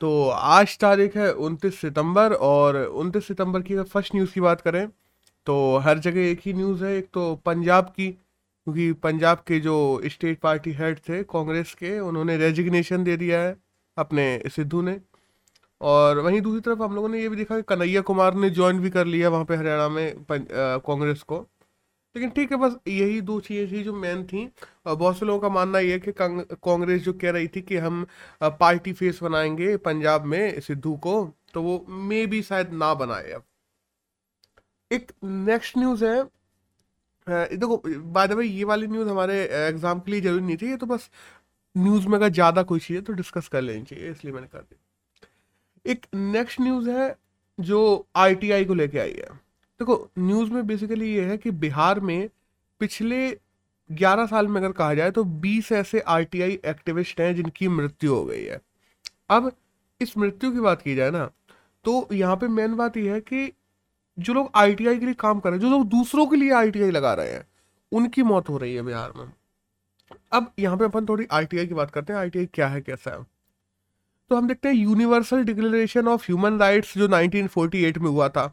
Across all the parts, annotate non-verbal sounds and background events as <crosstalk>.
तो आज तारीख है उनतीस सितंबर और उनतीस सितंबर की अगर फ़र्स्ट न्यूज़ की बात करें तो हर जगह एक ही न्यूज़ है, एक तो पंजाब की, क्योंकि पंजाब के जो स्टेट पार्टी हेड थे, कांग्रेस के, उन्होंने रेजिग्नेशन दे दिया है अपने सिद्धू ने। और वहीं दूसरी तरफ़ हम लोगों ने ये भी देखा कि कन्हैया कुमार ने ज्वाइन भी कर लिया वहाँ पे हरियाणा में कांग्रेस को। लेकिन ठीक है, बस यही दो चीज़ें थी जो मेन थी। बहुत से लोगों का मानना ये है कि कांग्रेस जो कह रही थी कि हम पार्टी फेस बनाएँगे पंजाब में सिद्धू को तो वो मे भी शायद ना बनाए अब। एक नेक्स्ट न्यूज़ है देखो बाय द वे ये वाली न्यूज़ हमारे एग्ज़ाम के लिए ज़रूरी नहीं थी, ये तो बस न्यूज़ में अगर ज़्यादा कोई चीज़ है तो डिस्कस कर लेनी चाहिए, इसलिए मैंने कर दी एक नेक्स्ट न्यूज़ है जो आईटीआई को लेके आई है। देखो न्यूज़ में बेसिकली ये है कि बिहार में पिछले 11 साल में अगर कहा जाए तो 20 ऐसे आरटीआई एक्टिविस्ट हैं जिनकी मृत्यु हो गई है। अब इस मृत्यु की बात की जाए ना तो यहाँ पे मेन बात यह है कि जो लोग आईटीआई के लिए काम कर रहे हैं, जो लोग दूसरों के लिए आईटीआई लगा रहे हैं, उनकी मौत हो रही है बिहार में। अब यहाँ पे अपन थोड़ी आईटीआई की बात करते हैं आईटीआई क्या है, कैसा है। तो हम देखते हैं universal declaration of human rights जो 1948 में हुआ था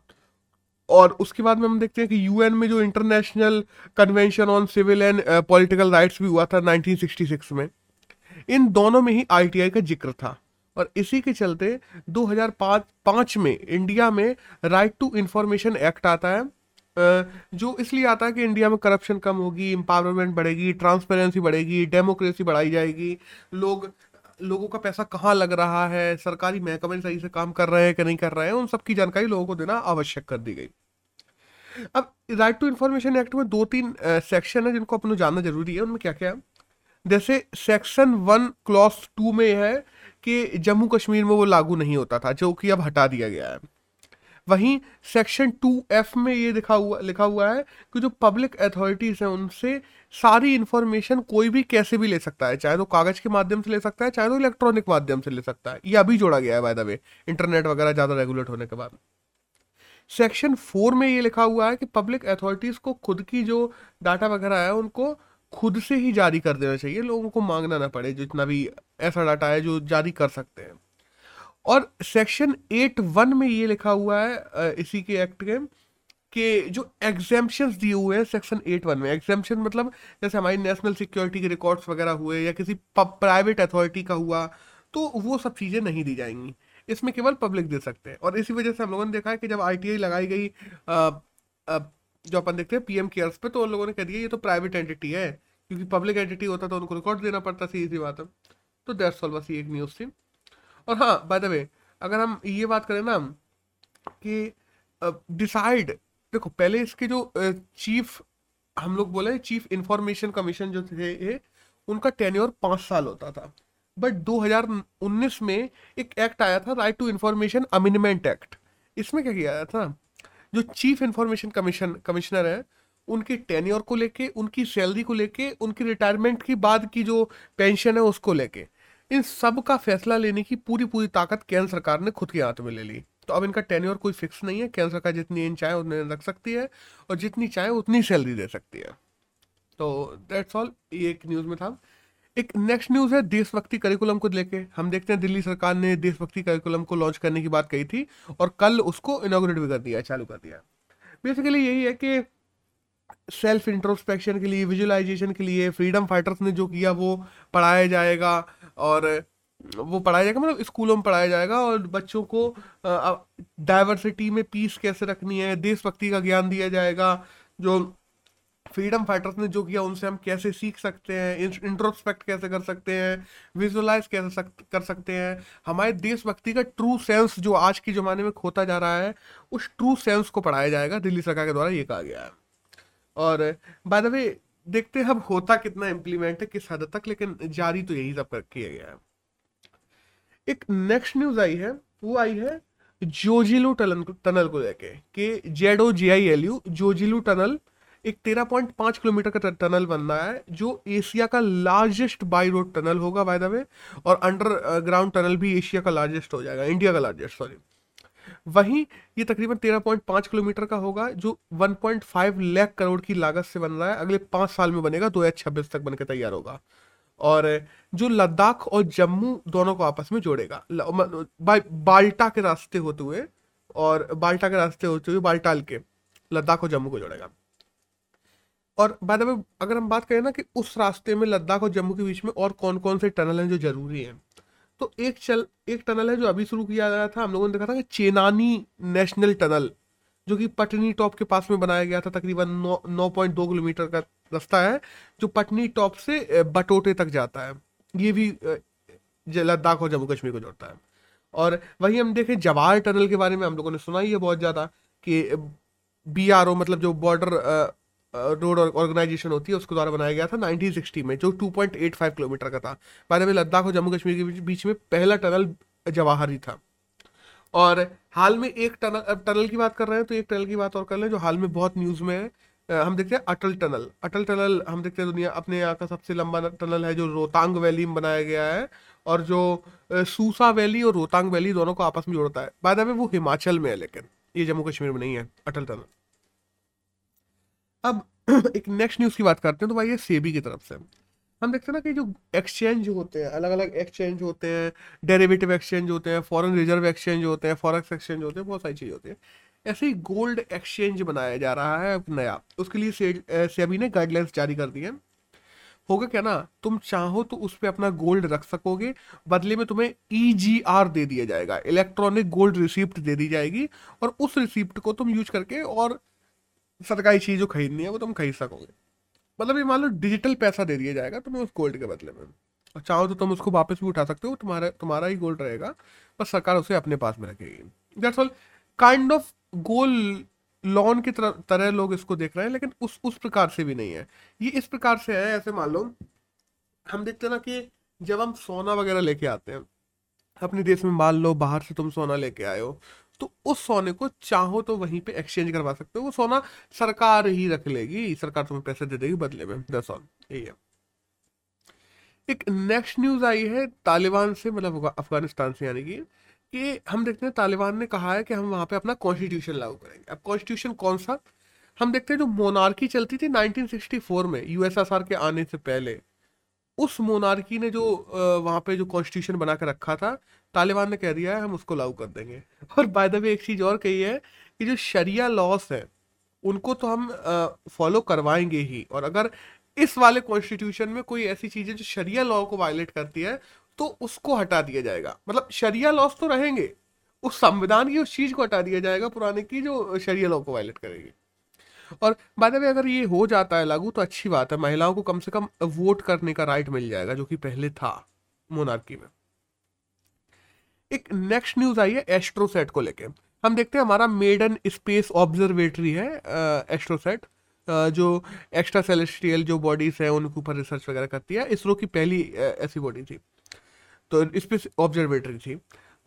और उसके बाद में हम देखते हैं कि यूएन में जो international convention on civil and political rights भी हुआ था 1966 में, इन दोनों में ही आईटीआई का ज़िक्र था। और इसी के चलते 2005 में इंडिया में राइट टू इंफॉर्मेशन एक्ट आता है जो इसलिए आता है कि इंडिया में करप्शन कम होगी एम्पावरमेंट बढ़ेगी ट्रांसपेरेंसी बढ़ेगी डेमोक्रेसी बढ़ाई जाएगी, लोग लोगों का पैसा कहाँ लग रहा है? सरकारी महकमे सही से काम कर रहे हैं कि नहीं कर रहे हैं? उन सब की जानकारी लोगों को देना आवश्यक कर दी गई। अब राइट टू इंफॉर्मेशन एक्ट में दो तीन सेक्शन है जिनको अपन जानना ज़रूरी है। उनमें क्या क्या है? जैसे सेक्शन वन क्लॉस टू में है कि जम्मू कश्मीर में वो लागू नहीं होता था, जो कि अब हटा दिया गया है। वहीं सेक्शन टू एफ़ में ये लिखा हुआ लिखा हुआ है कि जो पब्लिक अथॉरिटीज़ हैं उनसे सारी इंफॉर्मेशन कोई भी कैसे भी ले सकता है, चाहे तो कागज़ के माध्यम से ले सकता है, चाहे तो इलेक्ट्रॉनिक माध्यम से ले सकता है। ये अभी जोड़ा गया है बाय द वे इंटरनेट वगैरह ज़्यादा रेगुलेट होने के बाद। सेक्शन फोर में ये लिखा हुआ है कि पब्लिक अथॉरिटीज़ को खुद की जो डाटा वगैरह है, उनको खुद से ही जारी कर देना चाहिए। लोगों को मांगना ना पड़े, जितना भी ऐसा डाटा है जो जारी कर सकते हैं। और सेक्शन एट वन में ये लिखा हुआ है इसी के एक्ट के, कि जो एग्जाम्पन दिए हुए हैं सेक्शन एट वन में एग्जाम्पन मतलब जैसे हमारी नेशनल सिक्योरिटी के रिकॉर्ड्स वगैरह हुए या किसी प्राइवेट अथॉरिटी का हुआ तो वो सब चीज़ें नहीं दी जाएँगी। इसमें केवल पब्लिक दे सकते हैं। और इसी वजह से हम लोगों ने देखा है कि जब आईटीआई लगाई गई जो अपन देखते हैं पीएम केयर्स पे तो उन लोगों ने कह दिया, ये तो प्राइवेट एंटिटी है, क्योंकि पब्लिक एंटिटी होता तो उनको रिकॉर्ड देना पड़ता, सीधी सी बात है। तो दैट्स ऑल बस ये एक न्यूज़ थी। और हाँ बाय द वे अगर हम ये बात करें ना कि डिसाइड देखो, पहले इसके जो चीफ हम लोग बोले चीफ इंफॉर्मेशन कमीशन जो थे उनका टेन्योर पाँच साल होता था। बट 2019 में एक एक्ट आया था right to information amendment act इसमें क्या किया गया था? जो चीफ इंफॉर्मेशन कमीशन कमिश्नर है, उनके टेन्योर को लेके, उनकी सैलरी को लेके, उनकी रिटायरमेंट की बाद की जो पेंशन है, उसको लेके। इन सब का फैसला लेने की पूरी पूरी ताकत केंद्र सरकार ने खुद के हाथ में ले ली। तो अब इनका टेन्योर कोई फिक्स नहीं है। केंद्र सरकार जितनी इन चाहे उतने रख सकती है और जितनी चाहे, उतनी सैलरी दे सकती है। तो दैट्स ऑल ये एक न्यूज़ में था। एक नेक्स्ट न्यूज़ है देशभक्ति करिकुलम को लेके। हम देखते हैं दिल्ली सरकार ने देशभक्ति करिकुलम को लॉन्च करने की बात कही थी और कल उसको इनोग्रेट भी कर दिया, चालू कर दिया। बेसिकली यही है कि सेल्फ इंट्रोस्पेक्शन के लिए विजुअलाइजेशन के लिए फ्रीडम फाइटर्स ने जो किया वो पढ़ाया जाएगा और वो पढ़ाया जाएगा मतलब स्कूलों में पढ़ाया जाएगा और बच्चों को डाइवर्सिटी में पीस कैसे रखनी है देशभक्ति का ज्ञान दिया जाएगा जो फ्रीडम फाइटर्स ने जो किया उनसे हम कैसे सीख सकते हैं इंट्रोस्पेक्ट कैसे कर सकते हैं विजुअलाइज कैसे सक, कर सकते हैं। हमारे देशभक्ति का ट्रू सेंस जो आज के ज़माने में खोता जा रहा है उस ट्रू सेंस को पढ़ाया जाएगा दिल्ली सरकार के द्वारा ये कहा गया है। और बाय द वे देखते हैं अब होता कितना इम्प्लीमेंट है, किस हद तक, लेकिन जारी तो यही सब किया गया है। एक नेक्स्ट न्यूज़ आई है, वो आई है जोजिलू टनल टनल को लेके, कि Z O J I L U Zojila tunnel, एक 13.5 किलोमीटर का टनल बन रहा है, जो एशिया का लार्जेस्ट बाई रोड टनल होगा बाय द वे और अंडर ग्राउंड टनल भी एशिया का लार्जेस्ट हो जाएगा, इंडिया का लार्जेस्ट सॉरी वहीं ये तकरीबन 13.5 किलोमीटर का होगा, जो 1.5 लाख करोड़ की लागत से बन रहा है। अगले पाँच साल में बनेगा, दो तक बनकर तैयार होगा। और जो लद्दाख और जम्मू दोनों को आपस में जोड़ेगा। बाल्टा के रास्ते होते हुए और बाल्टा के रास्ते होते हुए बाल्टाल के, लद्दाख और जम्मू को जोड़ेगा। और बाद अगर हम बात करें ना कि उस रास्ते में लद्दाख और जम्मू के बीच में और कौन कौन से टनल हैं जो ज़रूरी हैं तो एक चल, एक टनल है जो अभी शुरू किया गया था। हम लोगों ने देखा था कि चेनानी नेशनल टनल, जो कि पटनी टॉप के पास में बनाया गया था, तकरीबन नौ नौ पॉइंट दो किलोमीटर का रास्ता है, जो पटनी टॉप से बटोटे तक जाता है। ये भी लद्दाख और जम्मू कश्मीर को जोड़ता है। और वही हम देखें जवाहर टनल के बारे में, हम लोगों ने सुना ही है बहुत ज़्यादा कि बीआरओ मतलब जो बॉर्डर रोड ऑर्गेनाइजेशन होती है, उसके द्वारा बनाया गया था 1960 में, जो 2.85 किलोमीटर का था। बाद में लद्दाख और जम्मू कश्मीर के बीच में पहला टनल जवाहर था। और हाल में एक टनल टनल की बात कर रहे हैं तो एक टनल की बात और कर लें, जो हाल में बहुत न्यूज़ में है हम देखते हैं अटल टनल। अटल टनल, हम देखते हैं दुनिया अपने यहाँ का सबसे लंबा टनल है, जो रोहतांग वैली में बनाया गया है, और जो सूसा वैली और रोहतांग वैली दोनों को आपस में जोड़ता है। बाद में वो हिमाचल में है, लेकिन ये जम्मू कश्मीर में नहीं है, अटल टनल। अब <clears throat> एक नेक्स्ट न्यूज़ की बात करते हैं तो भाई ये सेबी की तरफ़ से। हम देखते हैं ना कि जो एक्सचेंज होते हैं अलग अलग एक्सचेंज होते हैं डेरिवेटिव एक्सचेंज होते हैं फॉरेन रिज़र्व एक्सचेंज होते हैं फॉरेक्स एक्सचेंज होते हैं, बहुत सारी चीज़ होती है। ऐसे ही गोल्ड एक्सचेंज बनाया जा रहा है नया। उसके लिए सेबी ने गाइडलाइंस जारी कर दी है। होगा क्या ना, तुम चाहो तो उस पर अपना गोल्ड रख सकोगे, बदले में तुम्हें ई e दे दिया जाएगा इलेक्ट्रॉनिक गोल्ड रिसिप्ट दे दी जाएगी, और उस रिसिप्ट को तुम यूज़ करके और सरकारी चीज़ जो खरीदनी है, वो तुम खरीद सकोगे। मतलब ये मान लो डिजिटल पैसा दे दिया जाएगा, तुम्हें उस गोल्ड के बदले में। और चाहो तो तुम उसको वापस भी उठा सकते हो, तुम्हारा तुम्हारा ही गोल्ड रहेगा, बस सरकार उसे अपने पास में रखेगी। That's all kind of gold loan की तरह तरह लोग इसको देख रहे हैं, लेकिन उस उस प्रकार से भी नहीं है। ये इस प्रकार से है, ऐसे मान लो, हम देखते हैं ना कि जब हम सोना वगैरह लेके आते हैं, अपने देश में मान लो बाहर से तुम सोना लेके आए हो तो उस सोने को चाहो तो वहीं पे एक्सचेंज करवा सकते हो। वो सोना सरकार ही रख लेगी। सरकार तुम्हें पैसे दे देगी बदले में। दस ऑल यही है। एक नेक्स्ट न्यूज़ आई है तालिबान से मतलब अफ़गानिस्तान से, यानी कि कि हम देखते हैं तालिबान ने कहा है कि हम वहाँ पे अपना कॉन्स्टिट्यूशन लागू करेंगे। अब कॉन्स्टिट्यूशन कौन सा? हम देखते हैं जो मोनार्की चलती थी 1964 में यूएसएसआर के आने से पहले, उस मोनार्की ने जो वहाँ पे जो कॉन्स्टिट्यूशन बना के रखा था तालिबान ने कह दिया है, हम उसको लागू कर देंगे। और बाय द वे एक चीज़ और कही है कि जो शरिया लॉस है, उनको तो हम फॉलो करवाएँगे ही। और अगर इस वाले कॉन्स्टिट्यूशन में कोई ऐसी चीज़ है जो शरिया लॉ को वायलेट करती है तो उसको हटा दिया जाएगा। मतलब शरिया लॉस तो रहेंगे। उस संविधान की उस चीज़ को हटा दिया जाएगा पुराने की जो शरिया लॉ को वायलेट करेगी। और बाद में अगर ये हो जाता है लागू तो अच्छी बात है। महिलाओं को कम से कम वोट करने का राइट मिल जाएगा, जो कि पहले था मोनार्की में। एक नेक्स्ट न्यूज़ आई है एस्ट्रोसेट को लेके। हम देखते हैं हमारा मेडन स्पेस ऑब्जर्वेटरी है एस्ट्रोसेट जो एक्स्ट्रा सेलेस्टियल जो बॉडीज है, उनके ऊपर रिसर्च वगैरह करती है। इसरो की पहली ऐसी बॉडी थी। तो स्पेस ऑब्जर्वेटरी थी।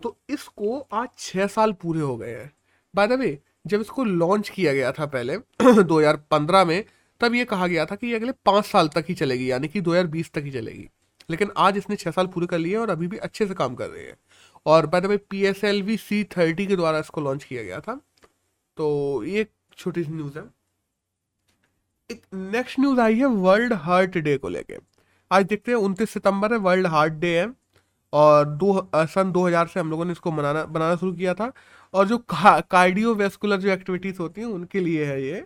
तो इसको आज छः साल पूरे हो गए हैं। बाय द वे जब इसको लॉन्च किया गया था पहले <clears throat> 2015 में, तब ये कहा गया था कि ये अगले पाँच साल तक ही चलेगी, यानी कि 2020 तक ही चलेगी। लेकिन आज इसने छः साल पूरे कर लिए और अभी भी अच्छे से काम कर रही है। और by the way P S L V C thirty के द्वारा इसको लॉन्च किया गया था। तो ये एक छोटी सी न्यूज़ है। एक नेक्स्ट न्यूज़ आई है वर्ल्ड हार्ट डे को लेके। आज देखते हैं उनतीस सितंबर है वर्ल्ड हार्ट डे है। और दो सन 2000 से हम लोगों ने इसको मनाना बनाना शुरू किया था। और जो का, कार्डियोवेस्कुलर जो एक्टिविटीज़ होती हैं उनके लिए है ये।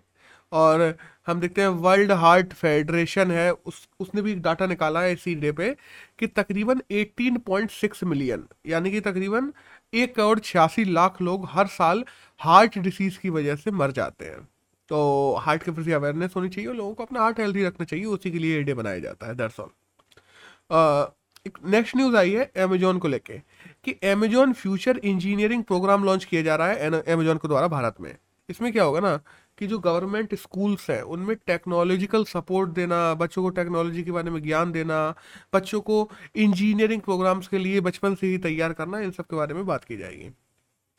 और हम देखते हैं वर्ल्ड हार्ट फेडरेशन है, उस, उसने भी डाटा निकाला है इसी डे पे कि तकरीबन 18.6 मिलियन, यानी कि तकरीबन एक करोड़ छियासी लाख लोग हर साल हार्ट डिसीज की वजह से मर जाते हैं। तो हार्ट के प्रति अवेयरनेस होनी चाहिए और लोगों को अपना हार्ट हेल्थी रखना चाहिए, उसी के लिए ये डे बनाया जाता है दरअसल एक नेक्स्ट न्यूज़ आई है अमेजोन को लेके कि Amazon future engineering program launch किया जा रहा है अमेजोन के द्वारा भारत में। इसमें क्या होगा ना कि जो गवर्नमेंट स्कूल्स हैं, उनमें टेक्नोलॉजिकल सपोर्ट देना, बच्चों को टेक्नोलॉजी के बारे में ज्ञान देना, बच्चों को इंजीनियरिंग प्रोग्राम्स के लिए बचपन से ही तैयार करना, इन सब के बारे में बात की जाएगी।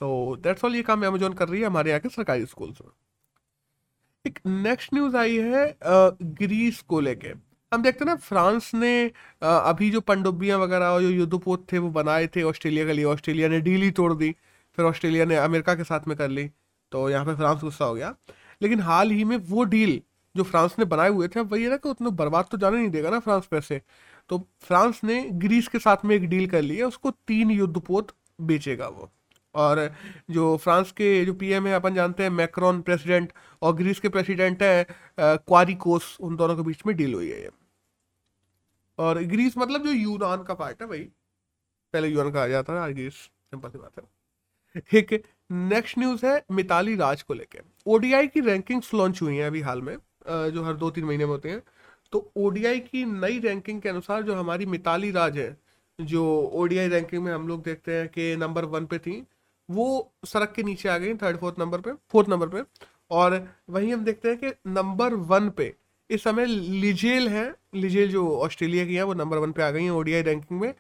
तो दैट्स ऑल ये काम अमेजोन कर रही है हमारे यहाँ के सरकारी स्कूल्स में। एक नेक्स्ट न्यूज़ आई है ग्रीस को लेके। हम देखते हैं ना फ्रांस ने अभी जो पनडुब्बियाँ वगैरह और जो युद्धपोत थे, वो बनाए थे ऑस्ट्रेलिया के लिए। ऑस्ट्रेलिया ने डील ही तोड़ दी, फिर ऑस्ट्रेलिया ने अमेरिका के साथ में कर ली। तो यहाँ पे फ्रांस गुस्सा हो गया। लेकिन हाल ही में वो डील जो फ्रांस ने बनाए हुए थे वही है ना कि उतना बर्बाद तो जाने नहीं देगा ना फ्रांस पैसे। तो फ्रांस ने ग्रीस के साथ में एक डील कर ली है, उसको तीन युद्धपोत बेचेगा वो। और जो फ्रांस के जो पीएम है अपन जानते हैं मैक्रॉन प्रेसिडेंट और ग्रीस के प्रेसिडेंट है क्वारिकोस उन दोनों के बीच में डील हुई है ये। और ग्रीस मतलब जो यूनान का पार्ट है भाई। पहले यूनान कहा जाता था ग्रीस, सिंपल सी बात है। एक नेक्स्ट न्यूज़ है मिताली राज को लेकर ओडीआई की रैंकिंग्स लॉन्च हुई हैं अभी हाल में जो हर दो तीन महीने में होते हैं। तो ओडीआई की नई रैंकिंग के अनुसार जो हमारी मिताली राज है, जो ओडीआई रैंकिंग में हम लोग देखते हैं कि नंबर वन पे थी, वो सड़क के नीचे आ गई थर्ड फोर्थ नंबर पे फोर्थ नंबर पे। और वहीं हम देखते हैं कि नंबर वन पे इस समय लिजेल है लिजेल जो ऑस्ट्रेलिया की है, वो नंबर वन पे आ गई है ओडीआई रैंकिंग में।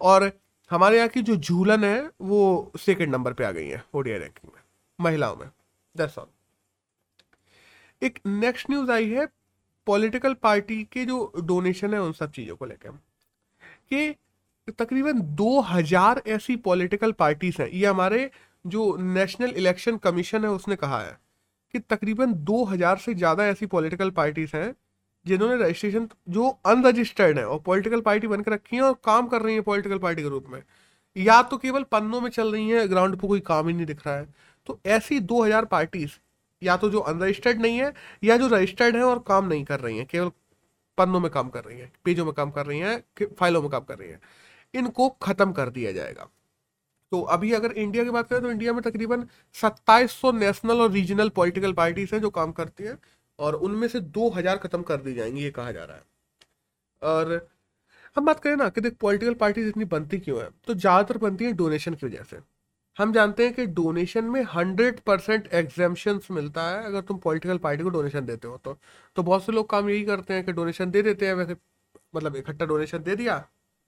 और हमारे यहाँ की जो झूलन है, वो सेकेंड नंबर पे आ गई है ओडीआई रैंकिंग में, महिलाओं में दैट्स ऑल एक नेक्स्ट न्यूज़ आई है पॉलिटिकल पार्टी के जो डोनेशन है, उन सब चीज़ों को लेकर कि तकरीबन 2000 ऐसी पॉलिटिकल पार्टीज़ हैं, ये हमारे जो नेशनल इलेक्शन कमीशन है, उसने कहा है कि तकरीबन 2000 से ज़्यादा ऐसी पॉलिटिकल पार्टीज़ हैं जिन्होंने रजिस्ट्रेशन जो अनरजिस्टर्ड है और पॉलिटिकल पार्टी बनकर रखी है और काम कर रही है पॉलिटिकल पार्टी के रूप में, या तो केवल पन्नों में चल रही है ग्राउंड पर कोई काम ही नहीं दिख रहा है। तो ऐसी 2000 पार्टीज़ या तो जो अनरजिस्टर्ड नहीं है, या जो रजिस्टर्ड है और काम नहीं कर रही है, केवल पन्नों में काम कर रही है, पेजों में काम कर रही है फाइलों में काम कर रही है, इनको खत्म कर दिया जाएगा। तो अभी अगर इंडिया की बात करें तो इंडिया में तकरीबन 2700 नेशनल और रीजनल पॉलिटिकल पार्टीज़ हैं जो काम करती हैं। और उनमें से 2000 खत्म कर दी जाएँगी, ये कहा जा रहा है। और हम बात करें ना कि देख पॉलिटिकल पार्टीज़ इतनी बनती क्यों है? तो ज़्यादातर बनती है डोनेशन की वजह से। हम जानते हैं कि डोनेशन में हंड्रेड परसेंट एग्जामेशन मिलता है, अगर तुम पॉलिटिकल पार्टी को डोनेशन देते हो तो। तो बहुत से लोग काम यही करते हैं कि डोनेशन दे देते हैं, वैसे मतलब इकट्ठा डोनेशन दे दिया,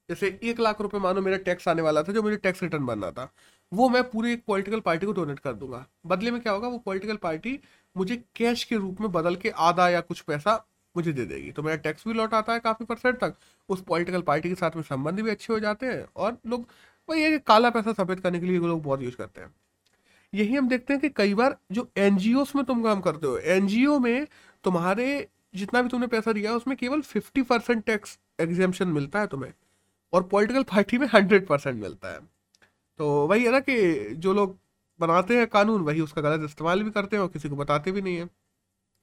जैसे एक लाख रुपए मानो मेरा टैक्स आने वाला था, जो मुझे टैक्स रिटर्न बनना था। वो मैं पूरी एक पॉलिटिकल पार्टी को डोनेट कर दूँगा। बदले में क्या होगा, वो पॉलिटिकल पार्टी मुझे कैश के रूप में बदल के आधा या कुछ पैसा मुझे दे देगी। तो मेरा टैक्स भी लौट आता है काफ़ी परसेंट तक। उस पॉलिटिकल पार्टी के साथ में संबंध भी अच्छे हो जाते हैं और लोग, वही है कि काला पैसा सफ़ेद करने के लिए लोग बहुत यूज़ करते हैं। यही हम देखते हैं कि कई बार जो एनजीओ में तुम काम करते हो एनजीओ में तुम्हारे जितना भी तुमने पैसा दिया उसमें केवल फिफ्टी परसेंट टैक्स एग्जामेशन मिलता है तुम्हें और पॉलिटिकल पार्टी में हंड्रेड परसेंट मिलता है। तो वही है ना कि जो लोग बनाते हैं कानून, वही उसका गलत इस्तेमाल भी करते हैं और किसी को बताते भी नहीं है।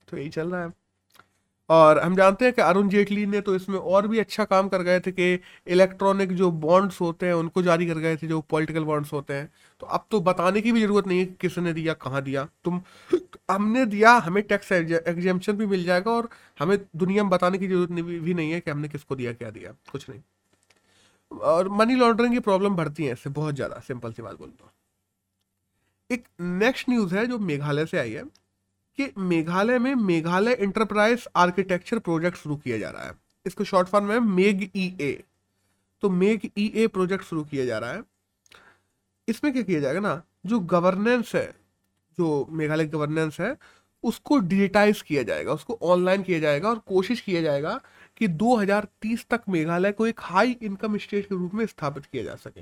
तो यही चल रहा है। और हम जानते हैं कि अरुण जेटली ने तो इसमें और भी अच्छा काम कर गए थे कि इलेक्ट्रॉनिक जो बॉन्ड्स होते हैं, उनको जारी कर गए थे, जो पॉलिटिकल बॉन्ड्स होते हैं। तो अब तो बताने की भी ज़रूरत नहीं है कि किसने दिया, कहाँ दिया। तुम, हमने दिया, हमें टैक्स एग्जामेशन भी मिल जाएगा और हमें दुनिया में बताने की ज़रूरत भी नहीं है कि हमने किसको दिया, क्या दिया, कुछ नहीं। और मनी लॉन्ड्रिंग की प्रॉब्लम बढ़ती है, इससे बहुत ज़्यादा सिंपल सी बात बोल दो एक नेक्स्ट न्यूज़ है जो मेघालय से आई है कि मेघालय में मेघालय इंटरप्राइज आर्किटेक्चर प्रोजेक्ट शुरू किया जा रहा है। इसको शॉर्ट फॉर्म में मेग ई ए तो मेग ई ए प्रोजेक्ट शुरू किया जा रहा है। इसमें क्या किया जाएगा ना, जो गवर्नेंस है, जो मेघालय गवर्नेंस है, उसको डिजिटाइज किया जाएगा, उसको ऑनलाइन किया जाएगा और कोशिश किया जाएगा कि 2030 तक मेघालय को एक हाई इनकम स्टेट के रूप में स्थापित किया जा सके।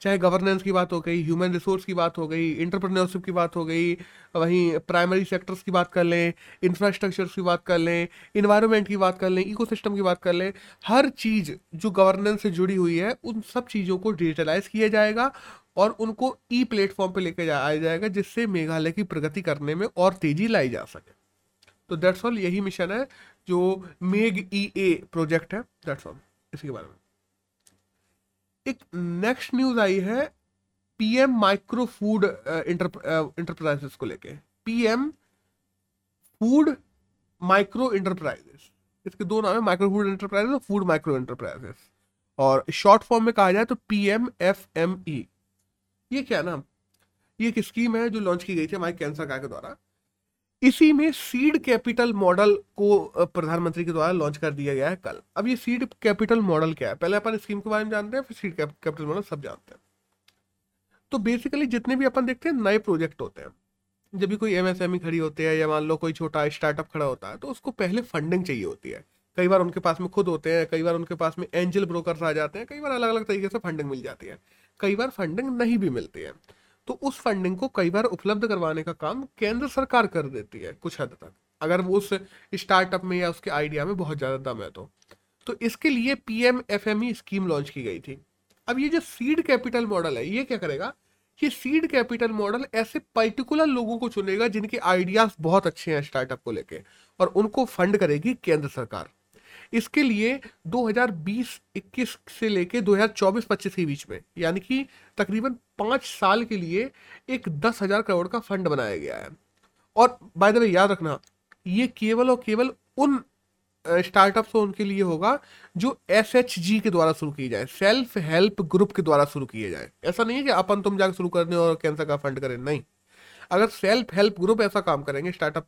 चाहे गवर्नेंस की बात हो गई ह्यूमन रिसोर्स की बात हो गई इंटरप्रेन्योरशिप की बात हो गई, वहीं प्राइमरी सेक्टर्स की बात कर लें इंफ्रास्ट्रक्चर की बात कर लें इन्वायरमेंट की बात कर लें इकोसिस्टम की बात कर लें, हर चीज़ जो गवर्नेंस से जुड़ी हुई है, उन सब चीज़ों को डिजिटलाइज किया जाएगा और उनको ई प्लेटफॉर्म पे लेके जाया जाएगा, जिससे मेघालय की प्रगति करने में और तेज़ी लाई जा सके। तो दैट्स ऑल यही मिशन है। जो मेग ई ए प्रोजेक्ट है दैट्स ऑल इसी के बारे में। एक नेक्स्ट न्यूज़ आई है पीएम माइक्रो फ़ूड इंटरप्राइजेस को लेके। पीएम फ़ूड माइक्रो इंटरप्राइजेस इसके दो नाम है माइक्रो फ़ूड इंटरप्राइजेस और फ़ूड माइक्रो इंटरप्राइजेस और शॉर्ट फॉर्म में कहा जाए तो P M F M E ये क्या ना? ये एक स्कीम है जो लॉन्च की गई थी हमारे कैंसर का के द्वारा। इसी में सीड कैपिटल मॉडल को प्रधानमंत्री के द्वारा लॉन्च कर दिया गया है कल। अब ये सीड कैपिटल मॉडल क्या है? पहले अपन स्कीम के बारे में जानते हैं, फिर सीड कैपिटल मॉडल सब जानते हैं। तो बेसिकली जितने भी अपन देखते हैं, नए प्रोजेक्ट होते हैं। जब भी कोई एमएसएमई खड़ी होती है या मान लो कोई छोटा स्टार्टअप खड़ा होता है तो उसको पहले फंडिंग चाहिए होती है। कई बार उनके पास में खुद होते हैं, कई बार उनके पास में एंजल ब्रोकर्स आ जाते हैं, कई बार अलग अलग तरीके से फंडिंग मिल जाती है। कई बार फंडिंग नहीं भी मिलती है। तो उस फंडिंग को कई बार उपलब्ध करवाने का काम केंद्र सरकार कर देती है, कुछ हद तक। अगर वो उस स्टार्टअप में या उसके आइडिया में बहुत ज़्यादा दम है तो। तो इसके लिए P M F M E scheme launch की गई थी। अब ये जो सीड कैपिटल मॉडल है, ये क्या करेगा? ये सीड कैपिटल मॉडल ऐसे पर्टिकुलर लोगों को चुनेगा जिनके आइडियाज़ बहुत अच्छे हैं स्टार्टअप को लेके और उनको फंड करेगी केंद्र सरकार। इसके लिए 2020-21 से लेके 2024-25 के बीच में, यानी कि तकरीबन पाँच साल के लिए एक दस हज़ार करोड़ का फंड बनाया गया है। और बाय द वे याद रखना, ये केवल और केवल उन स्टार्टअप्स हो उनके लिए होगा जो एस एच जी के द्वारा शुरू किए जाए सेल्फ हेल्प ग्रुप के द्वारा शुरू किए जाए। ऐसा नहीं है कि अपन तुम जाकर शुरू करने और कैंसर का फंड करें, नहीं। अगर सेल्फ हेल्प ग्रुप ऐसा काम करेंगे स्टार्टअप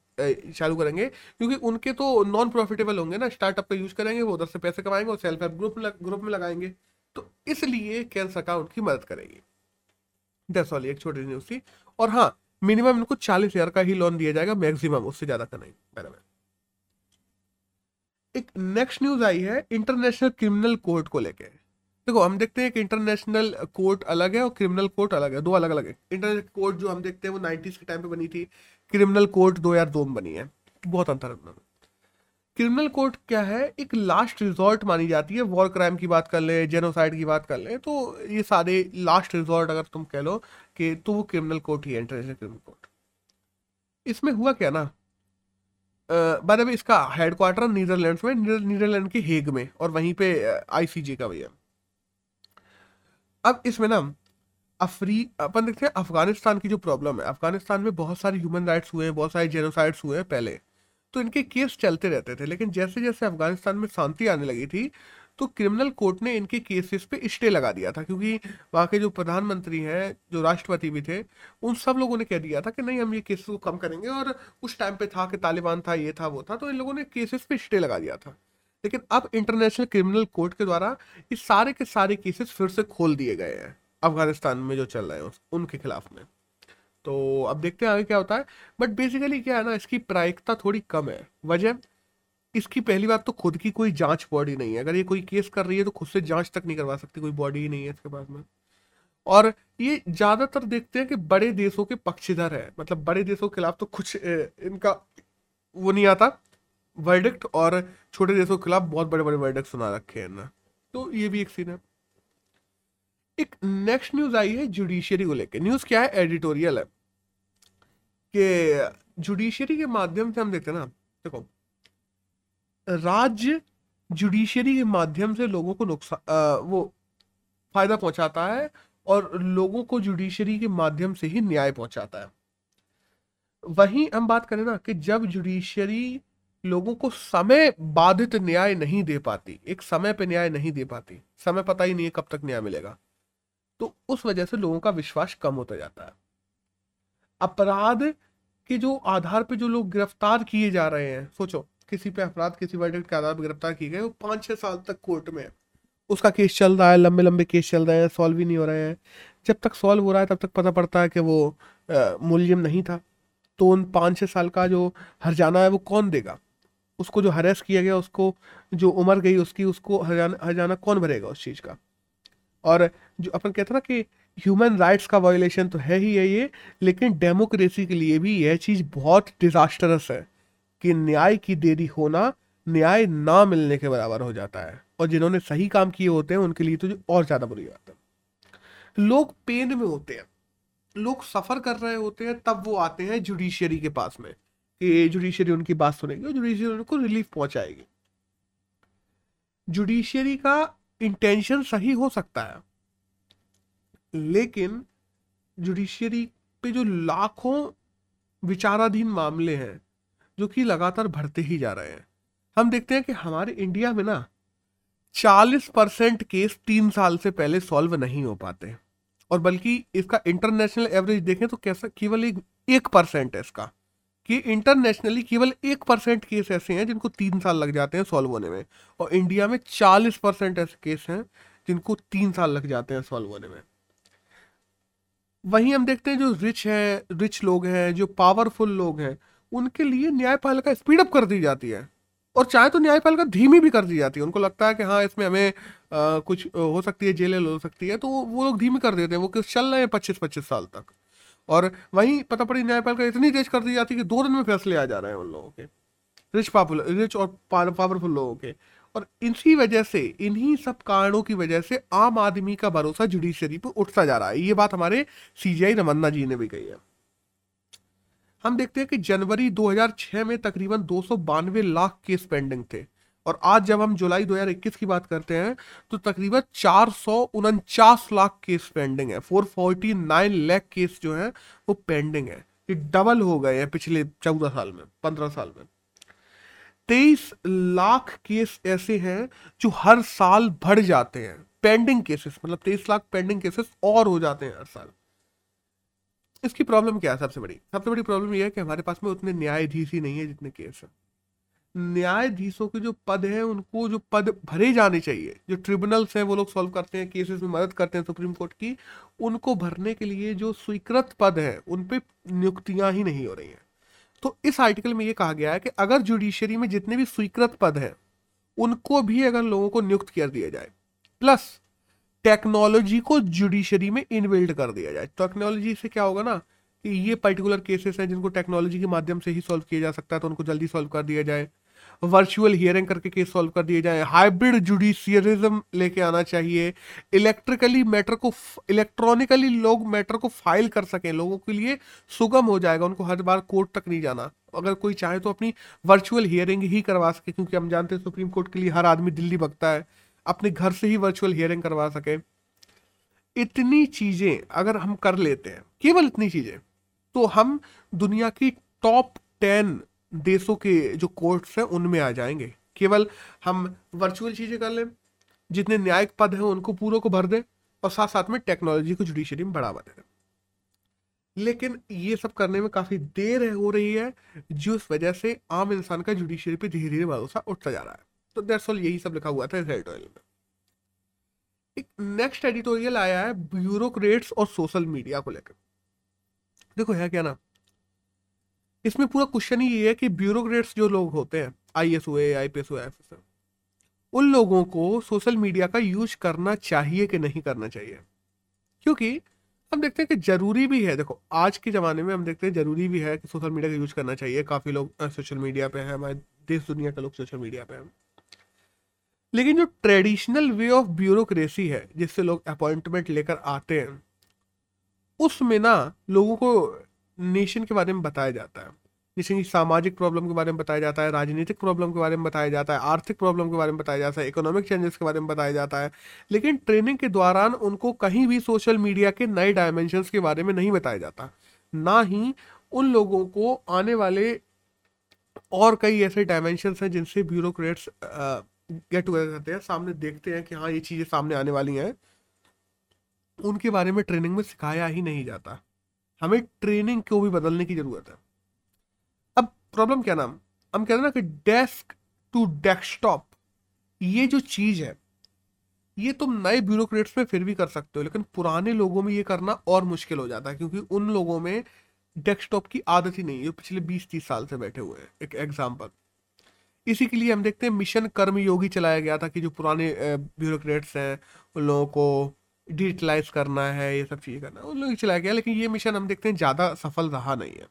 चालू करेंगे, क्योंकि उनके तो नॉन प्रॉफिटेबल होंगे ना स्टार्टअप का यूज़ करेंगे, वो उधर से पैसे कमाएँगे और सेल्फ हेल्प ग्रुप ग्रुप में लगाएँगे। तो इसलिए कैंसर सरकार उनकी मदद करेगी। दैट्स ऑल एक छोटी न्यूज़ थी। और हाँ मिनिमम इनको चालीस हज़ार का ही लोन दिया जाएगा मैक्सिमम उससे ज़्यादा का नहीं, बराबर। एक नेक्स्ट न्यूज़ आई है इंटरनेशनल क्रिमिनल कोर्ट को लेके। देखो, हम देखते हैं कि इंटरनेशनल कोर्ट अलग है और क्रिमिनल कोर्ट अलग है, दो अलग अलग है। इंटरनेशनल कोर्ट जो हम देखते हैं, वो नाइन्टीज के टाइम पे बनी थी। क्रिमिनल कोर्ट दो हज़ार दो में बनी है। बहुत अंतर है क्रिमिनल कोर्ट क्या है? एक लास्ट रिजॉर्ट मानी जाती है। वॉर क्राइम की बात कर ले जेनोसाइड की बात कर ले तो ये सारे लास्ट रिजॉर्ट अगर तुम कह लो कि तो वो क्रिमिनल कोर्ट ही है इंटरनेशनल क्रिमिनल कोर्ट इसमें हुआ क्या ना? बाद में इसका हेडक्वार्टर नीदरलैंड्स में नीदरलैंड के हेग में, और वहीं पे आईसीजे का भैया। अब इसमें ना, अफरी, अपन देखते हैं अफ़गानिस्तान की जो प्रॉब्लम है, अफ़गानिस्तान में बहुत सारे ह्यूमन राइट्स हुए हैं बहुत सारे जेनोसाइड्स हुए हैं पहले तो इनके केस चलते रहते थे, लेकिन जैसे जैसे अफ़गानिस्तान में शांति आने लगी थी तो क्रिमिनल कोर्ट ने इनके केसेस पे स्टे लगा दिया था, क्योंकि वहाँ के जो प्रधानमंत्री हैं, जो राष्ट्रपति भी थे, उन सब लोगों ने कह दिया था कि नहीं, हम ये केसेस को कम करेंगे, और उस टाइम पे था कि तालिबान था, ये था, वो था तो इन लोगों ने केसेस पे स्टे लगा दिया था। लेकिन अब इंटरनेशनल क्रिमिनल कोर्ट के द्वारा इस सारे के सारे केसेस फिर से खोल दिए गए हैं, अफ़गानिस्तान में जो चल रहे हैं उनके खिलाफ में। तो अब देखते हैं आगे क्या होता है। बट बेसिकली क्या है ना, इसकी प्रायिकता थोड़ी कम है। वजह, इसकी पहली बात तो खुद की कोई जाँच बॉडी नहीं है। अगर ये कोई केस कर रही है तो खुद से जाँच तक नहीं करवा सकती, कोई बॉडी ही नहीं है इसके पास में। और ये ज़्यादातर देखते हैं कि बड़े देशों के पक्षधर है। मतलब बड़े देशों के खिलाफ तो कुछ इनका वो नहीं आता। वर्डिक्ट और छोटे देशों के खिलाफ बहुत बड़े बड़े वर्डिक्ट सुना रखे हैं ना। तो ये भी एक सीन है। एक नेक्स्ट न्यूज़ आई है जुडिशियरी को लेकर न्यूज़ क्या है? एडिटोरियल है। कि जुडिशियरी के माध्यम से हम देखते हैं ना, देखो, राज्य जुडिशियरी के माध्यम से लोगों को नुकसान वो फ़ायदा पहुंचाता है और लोगों को जुडिशियरी के माध्यम से ही न्याय पहुंचाता है। वहीं हम बात करें ना कि जब जुडिशियरी लोगों को समय बाधित न्याय नहीं दे पाती। एक समय पे न्याय नहीं दे पाती। समय पता ही नहीं है कब तक न्याय मिलेगा। तो उस वजह से लोगों का विश्वास कम होता जाता है। अपराध के जो आधार पे जो लोग गिरफ़्तार किए जा रहे हैं, सोचो, किसी पे अपराध, किसी वर्डिक्ट के आधार पर गिरफ़्तार किए गए, वो पाँच छह साल तक कोर्ट में उसका केस चल रहा है लंबे लंबे केस चल रहे हैं, सॉल्व ही नहीं हो रहे हैं। जब तक सॉल्व हो रहा है, तब तक पता पड़ता है कि वो मूल्यम नहीं था। तो उन पाँच छः साल का जो हरजाना है, वो कौन देगा? उसको जो हरेस किया गया, उसको जो उम्र गई, उसकी, उसको हरजाना हरजाना कौन भरेगा उस चीज़ का? और जो अपन कहते ना कि ह्यूमन राइट्स का वायोलेशन तो है ही है ये, लेकिन डेमोक्रेसी के लिए भी यह चीज़ बहुत डिजास्टरस है कि न्याय की देरी होना, न्याय ना मिलने के बराबर हो जाता है। और जिन्होंने सही काम किए होते हैं, उनके लिए तो और ज़्यादा बुरी बात है। लोग पेन में होते हैं, लोग सफ़र कर रहे होते हैं, तब वो आते हैं जुडिशियरी के पास में। कि जुडिशियरी उनकी बात सुनेगी और जुडिशियरी उनको रिलीफ पहुंचाएगी। जुडिशियरी का इंटेंशन सही हो सकता है, लेकिन जुडिशियरी पे जो लाखों विचाराधीन मामले हैं, जो कि लगातार बढ़ते ही जा रहे हैं, हम देखते हैं कि हमारे इंडिया में ना 40 परसेंट केस तीन साल से पहले सॉल्व नहीं हो पाते। और बल्कि इसका इंटरनेशनल एवरेज देखें तो कैसा, केवल एक एक परसेंट है इसका। कि इंटरनेशनली केवल एक परसेंट केस ऐसे हैं जिनको तीन साल लग जाते हैं सॉल्व होने में और इंडिया में चालीस परसेंट ऐसे केस हैं जिनको तीन साल लग जाते हैं सॉल्व होने में। वहीं हम देखते हैं जो रिच है रिच लोग हैं जो पावरफुल लोग हैं उनके लिए न्यायपालिका स्पीड अप कर दी जाती है और चाहे तो न्यायपालिका धीमी भी कर दी जाती है। उनको लगता है कि हाँ इसमें हमें आ, कुछ हो सकती है जेल हो सकती है तो वो लोग धीमी कर देते हैं वो चल रहे हैं पच्चीस पच्चीस साल तक। और वहीं पता पड़ी न्यायपालिका इतनी तेज कर दी जाती है कि दो दिन में फैसले आ जा रहे हैं उन लोगों के। रिच पॉपुलर रिच और पावरफुल लोगों के। और इसी वजह से, इन्हीं सब कारणों की वजह से आम आदमी का भरोसा जुडिशरी पर उठता जा रहा है। ये बात हमारे सीजीआई रमन्ना जी ने भी कही है। हम देखते हैं कि जनवरी 2006 में तकरीबन दो सौ बानवे लाख केस पेंडिंग थे। और आज जब हम जुलाई 2021 की बात करते हैं तो तकरीबन चार लाख केस पेंडिंग है। 449 लाख केस जो है, वो पेंडिंग है। ये डबल हो गए हैं पिछले चौदह साल में, पंद्रह साल में। तेईस लाख केस ऐसे हैं जो हर साल बढ़ जाते हैं पेंडिंग केसेस मतलब तेईस लाख पेंडिंग केसेस और हो जाते हैं हर साल। इसकी प्रॉब्लम क्या है सबसे बड़ी? सबसे बड़ी प्रॉब्लम यह है कि हमारे पास में उतने न्यायाधीश ही नहीं है जितने केस हैं। न्यायाधीशों के जो पद हैं, उनको जो पद भरे जाने चाहिए, जो ट्रिब्यूनल्स हैं, वो लोग सॉल्व करते हैं केसेस में मदद करते हैं सुप्रीम कोर्ट की, उनको भरने के लिए जो स्वीकृत पद हैं, उन पे नियुक्तियाँ ही नहीं हो रही हैं। तो इस आर्टिकल में ये कहा गया है कि अगर जुडिशरी में जितने भी स्वीकृत पद हैं, उनको भी अगर लोगों को नियुक्त कर दिया जाए प्लस टेक्नोलॉजी को जुडिशरी में इनबिल्ड कर दिया जाए। टेक्नोलॉजी से क्या होगा ना कि ये पर्टिकुलर केसेस हैं जिनको टेक्नोलॉजी के माध्यम से ही सॉल्व किया जा सकता है तो उनको जल्दी सॉल्व कर दिया जाए। वर्चुअल हियरिंग करके केस सॉल्व कर दिए जाए। हाइब्रिड जुडिशियरिज्म लेके आना चाहिए। इलेक्ट्रिकली मैटर को इलेक्ट्रॉनिकली लोग मैटर को फ़ाइल कर सकें, लोगों के लिए सुगम हो जाएगा, उनको हर बार कोर्ट तक नहीं जाना। अगर कोई चाहे तो अपनी वर्चुअल हियरिंग ही करवा सके, क्योंकि हम जानते हैं सुप्रीम कोर्ट के लिए हर आदमी दिल्ली भगता है। अपने घर से ही वर्चुअल हियरिंग करवा सके। इतनी चीज़ें अगर हम कर लेते हैं, केवल इतनी चीज़ें तो हम दुनिया की टॉप टेन देशों के जो कोर्ट्स हैं, उनमें आ जाएँगे। केवल हम वर्चुअल चीज़ें कर लें, जितने न्यायिक पद हैं, उनको पूरों को भर दें, और साथ साथ में टेक्नोलॉजी को जुडिशरी में बढ़ावा दे लेकिन ये सब करने में काफ़ी देर हो रही है, जिस वजह से आम इंसान का जुडिशरी पे धीरे धीरे भरोसा उठता जा रहा है। तो ऑल यही सब लिखा हुआ था इस एडिटोरियल में। एक नेक्स्ट एडिटोरियल आया है ब्यूरोक्रेट्स और सोशल मीडिया को लेकर। देखो है क्या ना? इसमें पूरा क्वेश्चन ही ये है कि ब्यूरोक्रेट्स जो लोग होते हैं आई एस हुए आई पी एस हुए उन लोगों को सोशल मीडिया का यूज़ करना चाहिए कि नहीं करना चाहिए? क्योंकि हम देखते हैं कि ज़रूरी भी है, देखो, आज के ज़माने में हम देखते हैं ज़रूरी भी है कि सोशल मीडिया का यूज़ करना चाहिए। काफ़ी लोग सोशल मीडिया पे हैं, हमारे देश दुनिया के लोग सोशल मीडिया पे हैं। लेकिन जो ट्रेडिशनल वे ऑफ़ ब्यूरोक्रेसी है, जिससे लोग अपॉइंटमेंट लेकर आते हैं उसमें ना लोगों को नेशन के बारे में बताया जाता है। जैसे कि सामाजिक प्रॉब्लम के बारे में बताया जाता है, राजनीतिक प्रॉब्लम के बारे में बताया जाता है, आर्थिक प्रॉब्लम के बारे में बताया जाता है इकोनॉमिक चेंजेस के बारे में बताया जाता है। लेकिन ट्रेनिंग के दौरान उनको कहीं भी सोशल मीडिया के नए डायमेंशन के बारे में नहीं बताया जाता। ना ही उन लोगों को आने वाले और कई ऐसे डायमेंशन हैं जिनसे ब्यूरोक्रेट्स गेट टूगेदर करते हैं, सामने देखते हैं कि हाँ ये चीज़ें सामने आने वाली हैं। उनके बारे में ट्रेनिंग में सिखाया ही नहीं जाता। हमें ट्रेनिंग को भी बदलने की ज़रूरत है। अब प्रॉब्लम क्या नाम? हम कहते हैं ना कि डेस्क टू डेस्कटॉप, ये जो चीज़ है, ये तुम नए ब्यूरोक्रेट्स में फिर भी कर सकते हो, लेकिन पुराने लोगों में ये करना और मुश्किल हो जाता है, क्योंकि उन लोगों में डेस्कटॉप की आदत ही नहीं है पिछले 20-30 साल से बैठे हुए हैं, एक एग्ज़ाम्पल इसी के लिए हम देखते हैं मिशन कर्मयोगी चलाया गया था कि जो पुराने ब्यूरोक्रेट्स हैं, उन लोगों को डिजिटलाइज करना है, ये सब चीज़ें करना है, उन लोगों चलाया गया लेकिन ये मिशन हम देखते हैं ज़्यादा सफल रहा नहीं है।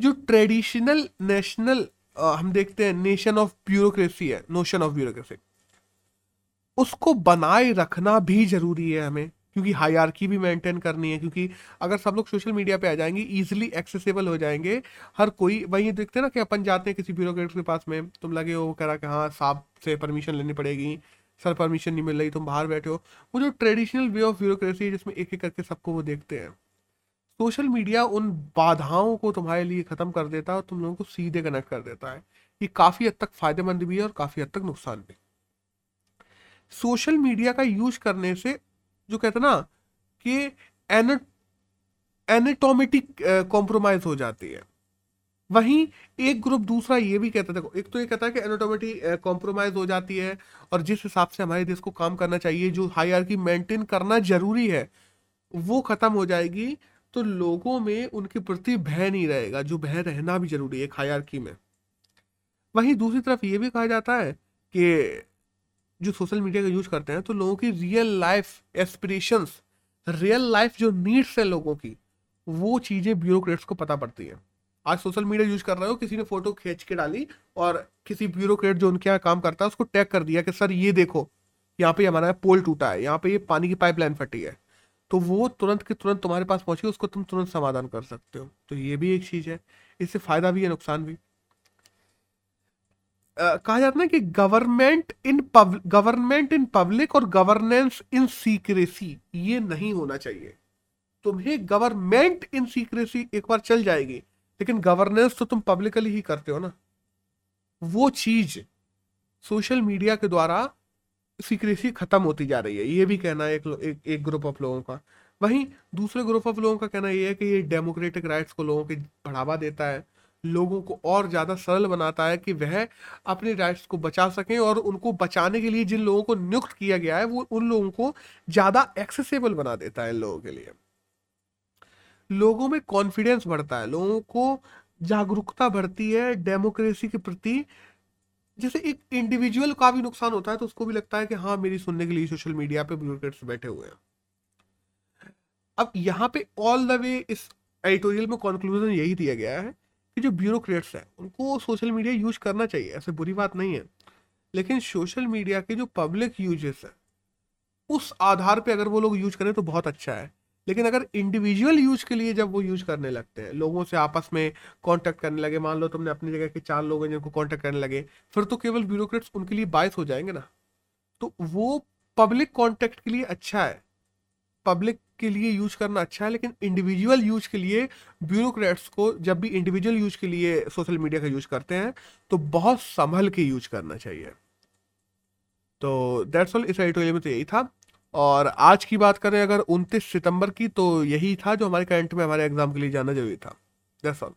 जो ट्रेडिशनल नेशनल हम देखते हैं नेशन ऑफ़ ब्यूरोक्रेसी है, नोशन ऑफ़ ब्यूरोक्रेसी। उसको बनाए रखना भी ज़रूरी है हमें, क्योंकि हायरकी भी मेंटेन करनी है, क्योंकि अगर सब लोग सोशल मीडिया पे आ जाएँगे इजीली एक्सेसिबल हो जाएँगे, हर कोई, वही देखते हैं ना कि अपन जाते हैं किसी ब्यूरोक्रेट के पास में, तुम लगे हो रहा कि हाँ साहब से परमिशन लेनी पड़ेगी सर परमिशन नहीं मिल रही, तुम बाहर बैठे हो। वो जो ट्रेडिशनल वे ऑफ़ ब्यूरोक्रेसी जिसमें एक एक करके सबको वो देखते हैं। सोशल मीडिया उन बाधाओं को तुम्हारे लिए खत्म कर देता है और तुम लोगों को सीधे कनेक्ट कर देता है। ये काफ़ी हद तक फ़ायदेमंद भी है और काफ़ी हद तक नुकसान भी। सोशल मीडिया का यूज़ करने से जो कहते ना, कि एनेटोमेटिक कॉम्प्रोमाइज हो जाती है। वहीं एक ग्रुप दूसरा ये भी कहता देखो, एक तो ये कहता है कि एनाटोमेटिक कॉम्प्रोमाइज हो जाती है और जिस हिसाब से हमारे देश को काम करना चाहिए, जो हाई आर मेंटेन करना ज़रूरी है, वो खत्म हो जाएगी तो लोगों में उनके प्रति भय नहीं रहेगा, जो भय रहना भी ज़रूरी है एक हायरकी में। वहीं दूसरी तरफ़ ये भी कहा जाता है कि जो सोशल मीडिया का यूज़ करते हैं तो लोगों की real life aspirations real life जो नीड्स है लोगों की, वो चीज़ें ब्यूरोक्रेट्स को पता पड़ती है। आज सोशल मीडिया यूज़ कर रहे हो, किसी ने फ़ोटो खींच के डाली और किसी ब्यूरोक्रेट जो उनके यहाँ काम करता है, उसको टैग कर दिया कि, सर, ये देखो, यहाँ पे हमारा पोल टूटा है, यहाँ पे ये पानी की पाइपलाइन फटी है। तो वो तुरंत के तुरंत तुम्हारे पास पहुँचे, उसको तुम तुरंत समाधान कर सकते हो। तो ये भी एक चीज़ है। इससे फ़ायदा भी है, नुकसान भी। कहा जाता है कि government in government in public और गवर्नेंस इन सीक्रेसी, ये नहीं होना चाहिए। तुम्हें गवर्नमेंट इन सीक्रेसी एक बार चल जाएगी। लेकिन गवर्नेंस तो तुम पब्लिकली ही करते हो ना। वो चीज़ सोशल मीडिया के द्वारा सीक्रेसी खत्म होती जा रही है। ये भी कहना है एक एक, एक ग्रुप ऑफ़ लोगों का। वहीं दूसरे ग्रुप ऑफ़ लोगों का कहना ये है कि ये डेमोक्रेटिक राइट्स को लोगों के बढ़ावा देता है लोगों को और ज़्यादा सरल बनाता है कि वह अपने राइट्स को बचा सकें और उनको बचाने के लिए जिन लोगों को नियुक्त किया गया है वो उन लोगों को ज़्यादा एक्सेसिबल बना देता है इन लोगों के लिए। लोगों में कॉन्फिडेंस बढ़ता है, लोगों को जागरूकता बढ़ती है डेमोक्रेसी के प्रति। जैसे एक इंडिविजुअल का भी नुकसान होता है तो उसको भी लगता है कि हाँ मेरी सुनने के लिए सोशल मीडिया पे ब्यूरोक्रेट्स बैठे हुए हैं। अब यहाँ पे ऑल द वे इस एडिटोरियल में कंक्लूजन यही दिया गया है कि जो ब्यूरोक्रेट्स हैं, उनको सोशल मीडिया यूज़ करना चाहिए, ऐसे बुरी बात नहीं है। लेकिन सोशल मीडिया के जो पब्लिक यूजेस है, उस आधार पे अगर वो लोग यूज़ करें तो बहुत अच्छा है। लेकिन अगर इंडिविजुअल यूज़ के लिए जब वो यूज़ करने लगते हैं, लोगों से आपस में कांटेक्ट करने लगे, मान लो तुमने अपनी जगह के चार लोग हैं जिनको कांटेक्ट करने लगे, फिर तो केवल ब्यूरोक्रेट्स उनके लिए बायस हो जाएँगे ना। तो वो पब्लिक कांटेक्ट के लिए अच्छा है। पब्लिक के लिए यूज़ करना अच्छा है, लेकिन इंडिविजुअल यूज़ के लिए ब्यूरोक्रेट्स को जब भी इंडिविजुअल यूज़ के लिए सोशल मीडिया का यूज़ करते हैं तो बहुत संभल के यूज़ करना चाहिए। तो दैट्स ऑल इस एडिटोरियल में तो यही था। और आज की बात करें अगर 29 सितंबर की तो यही था जो हमारे करंट में हमारे एग्ज़ाम के लिए जाना ज़रूरी था। That's all